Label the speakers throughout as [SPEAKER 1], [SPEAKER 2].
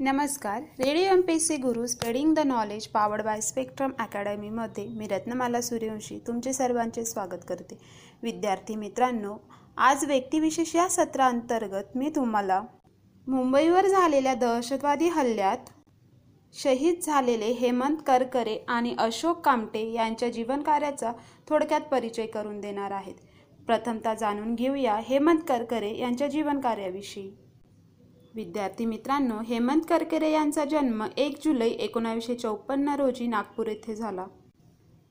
[SPEAKER 1] नमस्कार. Radio M P C Guru spreading the knowledge powered by Spectrum अकॅडमीमध्ये मी रत्नमाला सूर्यवंशी तुमचे सर्वांचे स्वागत करते. विद्यार्थी मित्रांनो आज व्यक्तिविशेष या सत्राअंतर्गत मी तुम्हाला मुंबईवर झालेल्या दहशतवादी हल्ल्यात शहीद झालेले हेमंत करकरे आणि अशोक कामटे यांच्या जीवनकार्याचा थोडक्यात परिचय करून देणार आहेत. प्रथमतः जाणून घेऊया हेमंत करकरे यांच्या जीवनकार्याविषयी. विद्यार्थी मित्रांनो हेमंत करकरे यांचा जन्म एक जुलै एकोणावीसशे चौपन्न रोजी नागपूर येथे झाला.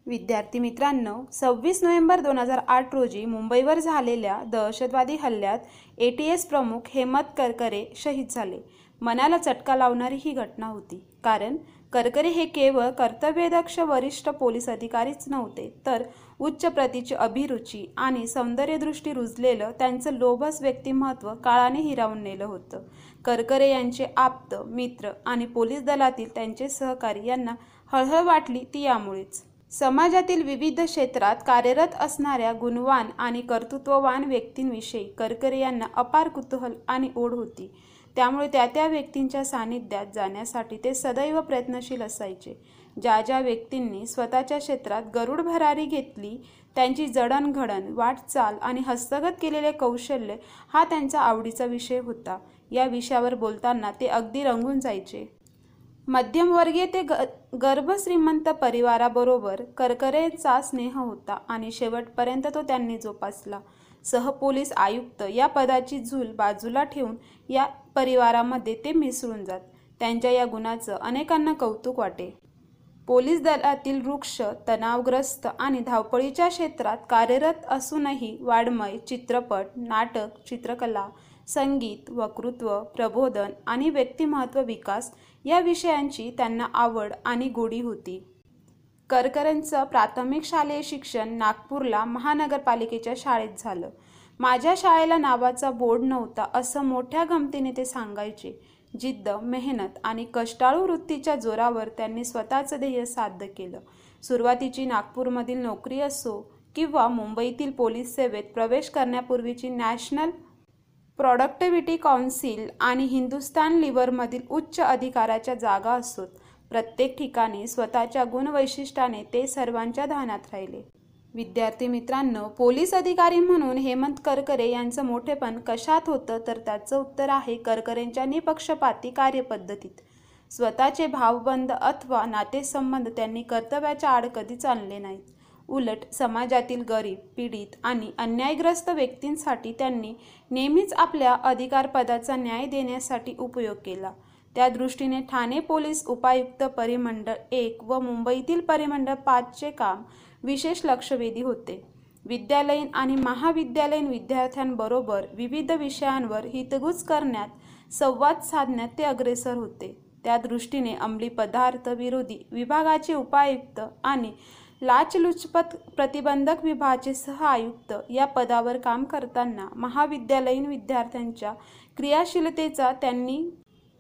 [SPEAKER 1] विद्यार्थी मित्रांनो सव्वीस नोव्हेंबर दोन हजार आठ रोजी मुंबईवर झालेल्या दहशतवादी हल्ल्यात ए टी एस प्रमुख हेमंत करकरे शहीद झाले. मनाला चटका लावणारी ही घटना होती. कारण करकरे हे केवळ कर्तव्यदक्ष वरिष्ठ पोलीस अधिकारीच नव्हते तर उच्च प्रतीची अभिरुची आणि सौंदर्यदृष्टी रुजलेलं त्यांचं लोभस व्यक्तिमत्व काळाने हिरावून नेलं होतं. करकरे यांचे आप्त मित्र आणि पोलीस दलातील त्यांचे सहकारी यांना हळहळ वाटली ती यामुळेच. समाजातील विविध क्षेत्रात कार्यरत असणाऱ्या गुणवान आणि कर्तृत्ववान व्यक्तींविषयी करकरे यांना अपार कुतूहल आणि ओढ होती. त्यामुळे त्या त्या व्यक्तींच्या सानिध्यात जाण्यासाठी ते सदैव प्रयत्नशील असायचे. ज्या ज्या व्यक्तींनी स्वतःच्या क्षेत्रात गरुड भरारी घेतली त्यांची जडणघडण वाटचाल आणि हस्तगत केलेले कौशल्य हा त्यांचा आवडीचा विषय होता. या विषयावर बोलताना ते अगदी रंगून जायचे. मध्यमवर्गीय ते ग गर्भश्रीमंत परिवाराबरोबर करकरेचा स्नेह होता आणि शेवटपर्यंत तो त्यांनी जोपासला. सहपोलीस आयुक्त या पदाची झूल बाजूला ठेवून या परिवारामध्ये ते मिसळून जात. त्यांच्या या गुणाचं अनेकांना कौतुक वाटे. पोलीस दलातील वृक्ष तणावग्रस्त आणि धावपळीच्या क्षेत्रात कार्यरत असूनही वाड्मय चित्रपट नाटक चित्रकला संगीत वक्तृत्व प्रबोधन आणि व्यक्तिमत्व विकास या विषयांची त्यांना आवड आणि गोडी होती. करकरांचं प्राथमिक शालेय शिक्षण नागपूरला महानगरपालिकेच्या शाळेत झालं. माझ्या शाळेला नावाचा बोर्ड नव्हता असं मोठ्या गमतीने ते सांगायचे. जिद्द मेहनत आणि कष्टाळू वृत्तीच्या जोरावर त्यांनी स्वतःचं ध्येय साध्य केलं. सुरुवातीची नागपूरमधील नोकरी असो किंवा मुंबईतील पोलीस सेवेत प्रवेश करण्यापूर्वीची नॅशनल प्रॉडक्टिव्हिटी काउन्सिल आणि हिंदुस्तान लिव्हरमधील उच्च अधिकाराच्या जागा असोत प्रत्येक ठिकाणी स्वतःच्या गुणवैशिष्ट्याने ते सर्वांच्या ध्यानात राहिले. विद्यार्थी मित्रांनो पोलीस अधिकारी म्हणून हेमंत करकरे यांचं मोठेपण कशात होतं तर त्याचं उत्तर आहे करकरेंच्या निपक्षपाती कार्यपद्धतीत. स्वतःचे भावबंध अथवा नातेसंबंध त्यांनी कर्तव्याच्या आड कधीच आणले नाहीत. उलट समाजातील गरीब पीडित आणि अन्यायग्रस्त व्यक्तींसाठी त्यांनी नेहमीच आपल्या अधिकारपदाचा न्याय देण्यासाठी उपयोग केला. त्या दृष्टीने ठाणे पोलीस उपायुक्त परिमंडळ एक व मुंबईतील परिमंडळ पाचचे काम विशेष लक्षवेधी होते. विद्यालयीन आणि महाविद्यालयीन विद्यार्थ्यांबरोबर विविध विषयांवर हितगुज करण्यात संवाद साधण्यात ते अग्रेसर होते. त्या दृष्टीने अंमली पदार्थ विरोधी विभागाचे उपायुक्त आणि लाचलुचपत प्रतिबंधक विभागाचे सह आयुक्त या पदावर काम करताना महाविद्यालयीन विद्यार्थ्यांच्या क्रियाशीलतेचा त्यांनी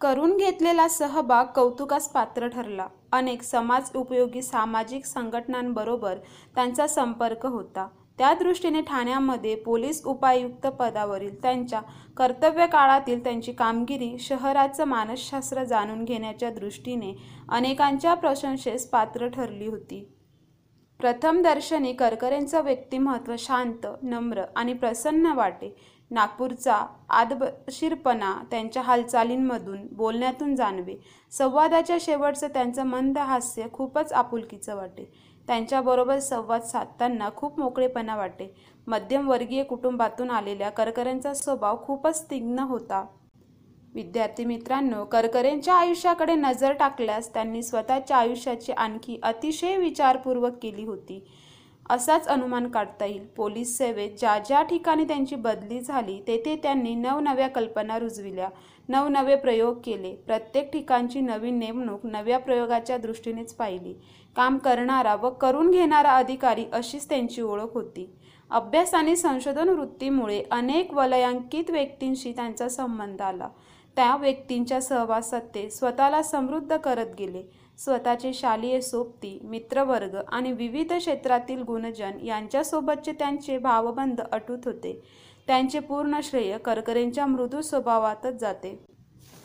[SPEAKER 1] करून घेतलेला सहभाग कौतुकास पात्र ठरला. अनेक समाज उपयोगी सामाजिक संघटनांबरोबर त्यांचा संपर्क होता. त्या दृष्टीने ठाण्यामध्ये पोलीस उपायुक्त पदावरील त्यांच्या कर्तव्य काळातील त्यांची कामगिरी शहराचं मानसशास्त्र जाणून घेण्याच्या दृष्टीने अनेकांच्या प्रशंसेस पात्र ठरली होती. प्रथम दर्शनी करकरेंचं व्यक्तिमत्व शांत नम्र आणि प्रसन्न वाटे. नागपूरचा आदबशीरपणा त्यांच्या हालचालींमधून बोलण्यातून जाणवे. संवादाच्या शेवटचं त्यांचं मंद हास्य खूपच आपुलकीचं वाटे. त्यांच्याबरोबर संवाद साधताना खूप मोकळेपणा वाटे. मध्यमवर्गीय कुटुंबातून आलेल्या करकरेंचा स्वभाव खूपच तीक्ष्ण होता. विद्यार्थी मित्रांनो करकरेंच्या आयुष्याकडे नजर टाकल्यास त्यांनी स्वतःच्या आयुष्याची आणखी अतिशय विचारपूर्वक केली होती. असाच अनुमान काढता येईल. पोलीस सेवेत ज्या ज्या ठिकाणी त्यांची बदली झाली तेथे त्यांनी नवनव्या कल्पना रुजविल्या. नवनवे प्रयोग केले. प्रत्येक ठिकाणची नवीन नेमणूक नव्या प्रयोगाच्या दृष्टीनेच पाहिली. काम करणारा व करून घेणारा अधिकारी अशीच त्यांची ओळख होती. अभ्यास आणि संशोधन वृत्तीमुळे अनेक वलयांकित व्यक्तींशी त्यांचा संबंध आला. त्या व्यक्तींच्या सहवासात ते स्वतःला समृद्ध करत गेले. स्वतःचे शालेय सोबती मित्रवर्ग आणि विविध क्षेत्रातील गुणजन यांच्यासोबतचे त्यांचे भावबंध अटूट होते. त्यांचे पूर्ण श्रेय करकरेंच्या मृदू स्वभावातच जाते.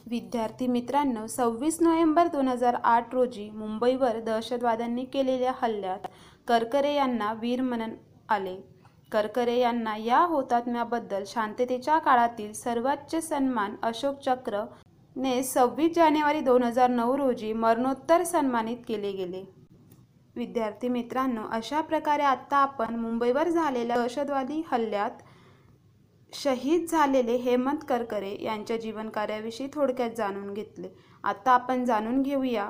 [SPEAKER 1] विद्यार्थी मित्रांनो सव्वीस नोव्हेंबर दोन हजार आठ रोजी मुंबईवर दहशतवाद्यांनी केलेल्या हल्ल्यात करकरे यांना वीर म्हणून आले. करकरे यांना या हुतात्म्याबद्दल शांततेच्या काळातील सर्वोच्च सन्मान अशोक चक्र ने सव्वीस जानेवारी दोन हजार नऊ रोजी मरणोत्तर सन्मानित केले गेले. विद्यार्थी मित्रांनो अशा प्रकारे आत्ता आपण मुंबईवर झालेल्या दहशतवादी हल्ल्यात शहीद झालेले हेमंत करकरे यांच्या जीवनकार्याविषयी थोडक्यात जाणून घेतले. आता आपण जाणून घेऊया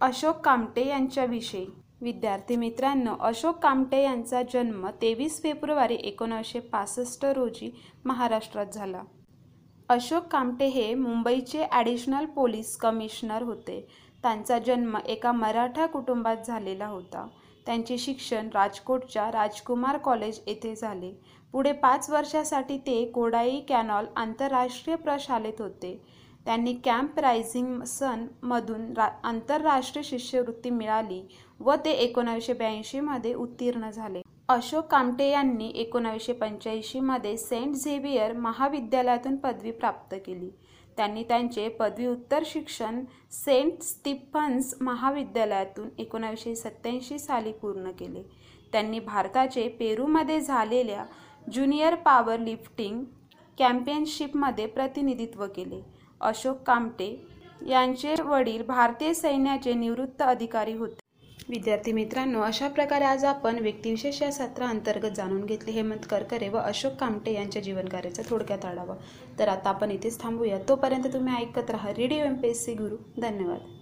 [SPEAKER 1] अशोक कामटे यांच्याविषयी. विद्यार्थी मित्रांनो अशोक कामटे यांचा जन्म तेवीस फेब्रुवारी एकोणीसशे पासष्ट रोजी महाराष्ट्रात झाला. अशोक कामटे हे मुंबईचे ॲडिशनल पोलीस कमिशनर होते. त्यांचा जन्म एका मराठा कुटुंबात झालेला होता. त्यांचे शिक्षण राजकोटच्या राजकुमार कॉलेज येथे झाले. पुढे पाच वर्षासाठी ते कोडाई कॅनॉल आंतरराष्ट्रीय प्रशालेत होते. त्यांनी कॅम्प रायझिंग सनमधून रा आंतरराष्ट्रीय शिष्यवृत्ती मिळाली व ते एकोणावीसशे ब्याऐंशीमध्ये उत्तीर्ण झाले. अशोक कामटे यांनी एकोणावीसशे पंच्याऐंशीमध्ये सेंट झेवियर महाविद्यालयातून पदवी प्राप्त केली. त्यांनी त्यांचे पदव्युत्तर शिक्षण सेंट स्टिफन्स महाविद्यालयातून एकोणावीसशे सत्त्याऐंशी साली पूर्ण केले. त्यांनी भारताचे पेरूमध्ये झालेल्या ज्युनियर पॉवर लिफ्टिंग कॅम्पियनशिपमध्ये प्रतिनिधित्व केले. अशोक कामटे यांचे वडील भारतीय सैन्याचे निवृत्त अधिकारी होते. विद्यार्थी मित्रांनो अशा प्रकारे आज आपण व्यक्तिविशेष या सत्राअंतर्गत जाणून घेतले हेमंत करकरे व अशोक कामटे यांच्या जीवनकार्याचा थोडक्यात आढावा. तर आता आपण इथेच थांबूया. तोपर्यंत तुम्ही ऐकत राहा radio M P S C Guru धन्यवाद.